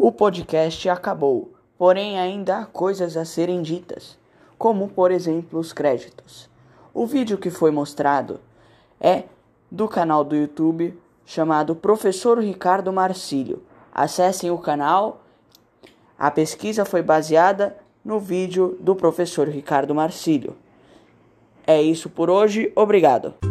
O podcast acabou, porém ainda há coisas a serem ditas, como por exemplo os créditos. O vídeo que foi mostrado é do canal do YouTube chamado Professor Ricardo Marcílio. Acessem o canal. A pesquisa foi baseada no vídeo do professor Ricardo Marcílio. É isso por hoje, obrigado.